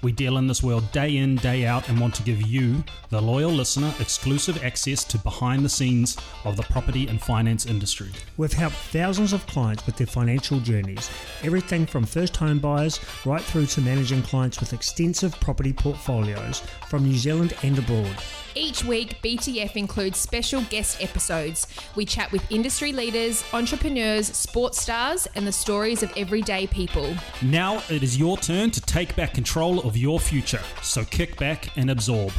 We deal in this world day in, day out, and want to give you, the loyal listener, exclusive access to behind the scenes of the property and finance industry. We've helped thousands of clients with their financial journeys, everything from first home buyers right through to managing clients with extensive property portfolios from New Zealand and abroad. Each week, BTF includes special guest episodes. We chat with industry leaders, entrepreneurs, sports stars, and the stories of everyday people. Now it is your turn to take back control of your future, so kick back and absorb.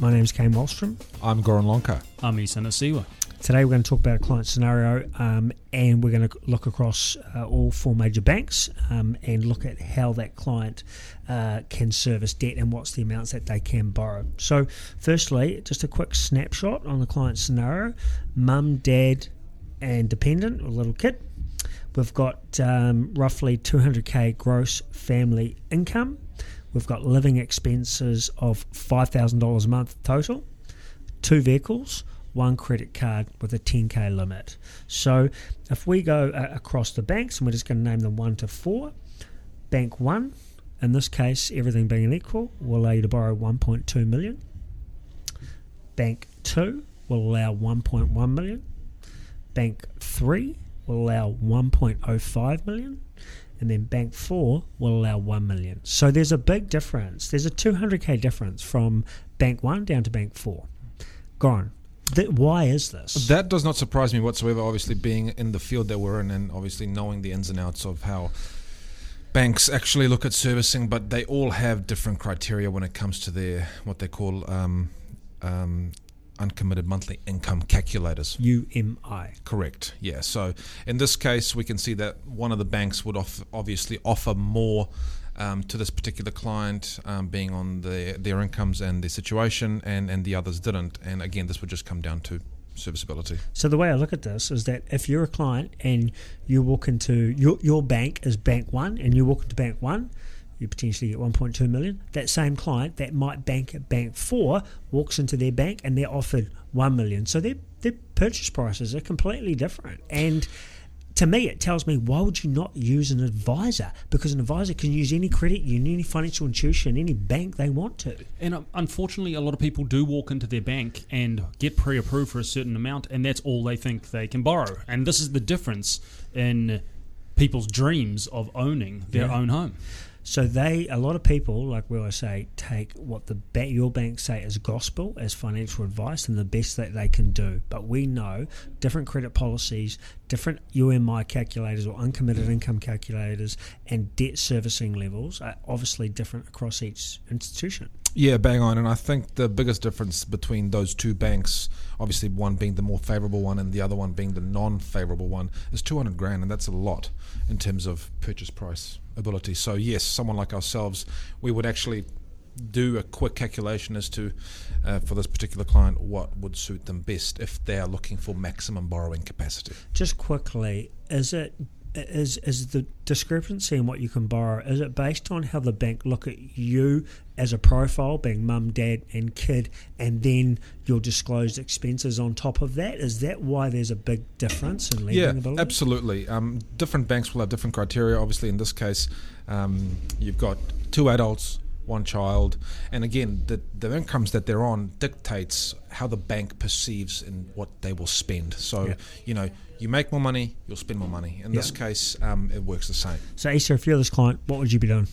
My name's Kane Wallstrom. I'm Goran Lonka. I'm Isan Asiwa. Today we're going to talk about a client scenario um, and we're going to look across uh, all four major banks um, and look at how that client uh, can service debt and what's the amounts that they can borrow. So, firstly, just a quick snapshot on the client scenario mum, dad, and dependent, or little kid. We've got um, roughly 200k gross family income. We've got living expenses of $5,000 a month total, two vehicles, one credit card with a 10k limit. So if we go uh, across the banks, and we're just going to name them one to four, bank one, in this case, everything being equal, will allow you to borrow 1.2 million. Bank two will allow 1.1 million. Bank three will allow 1.05 million and then bank 4 will allow 1 million. So there's a big difference. There's a 200k difference from bank 1 down to bank 4. Gone. Th- why is this? That does not surprise me whatsoever, obviously, being in the field that we're in and obviously knowing the ins and outs of how banks actually look at servicing, but they all have different criteria when it comes to their what they call um, um, uncommitted monthly income calculators. UMI. Correct. Yeah. So in this case, we can see that one of the banks would off- obviously offer more um, to this particular client, um, being on the, their incomes and their situation, and, and the others didn't. And again, this would just come down to serviceability. So the way I look at this is that if you're a client and you walk into your your bank is bank one and you walk into bank one, you potentially get 1.2 million. That same client that might bank at bank four walks into their bank and they're offered 1 million. So their their purchase prices are completely different. And to me, it tells me why would you not use an advisor? Because an advisor can use any credit union, any financial institution, any bank they want to. And um, unfortunately, a lot of people do walk into their bank and get pre approved for a certain amount, and that's all they think they can borrow. And this is the difference in people's dreams of owning their Yeah. own home. So they, a lot of people, like we always say, take what the ba- your bank say as gospel, as financial advice, and the best that they can do. But we know different credit policies, different UMI calculators or uncommitted income calculators, and debt servicing levels are obviously different across each institution. Yeah, bang on. And I think the biggest difference between those two banks, obviously one being the more favourable one and the other one being the non-favourable one, is 200 grand, and that's a lot in terms of purchase price ability. So yes, someone like ourselves, we would actually do a quick calculation as to, uh, for this particular client, what would suit them best if they are looking for maximum borrowing capacity. Just quickly, is it is is the discrepancy in what you can borrow? Is it based on how the bank look at you as a profile, being mum, dad, and kid, and then your disclosed expenses on top of that? Is that why there's a big difference in lending Yeah, ability? absolutely. Um, different banks will have different criteria. Obviously, in this case, um, you've got two adults, one child, and again, the the incomes that they're on dictates how the bank perceives and what they will spend. So, Yeah. you know, you make more money, you'll spend more money. In this case, um, it works the same. So, Issa, if you're this client, what would you be doing?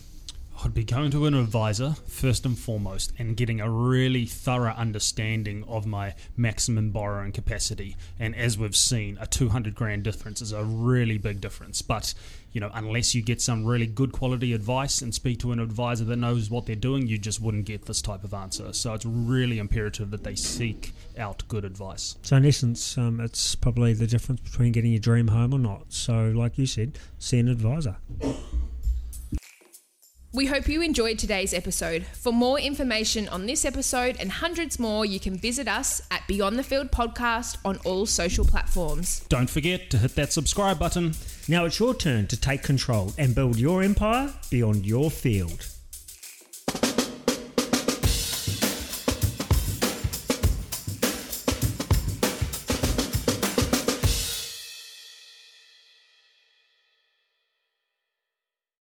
I'd be going to an advisor first and foremost and getting a really thorough understanding of my maximum borrowing capacity. And as we've seen, a 200 grand difference is a really big difference. But, you know, unless you get some really good quality advice and speak to an advisor that knows what they're doing, you just wouldn't get this type of answer. So it's really imperative that they seek out good advice. So in essence, um, it's probably the difference between getting your dream home or not. So, like you said, see an advisor. We hope you enjoyed today's episode. For more information on this episode and hundreds more, you can visit us at Beyond the Field Podcast on all social platforms. Don't forget to hit that subscribe button. Now it's your turn to take control and build your empire beyond your field.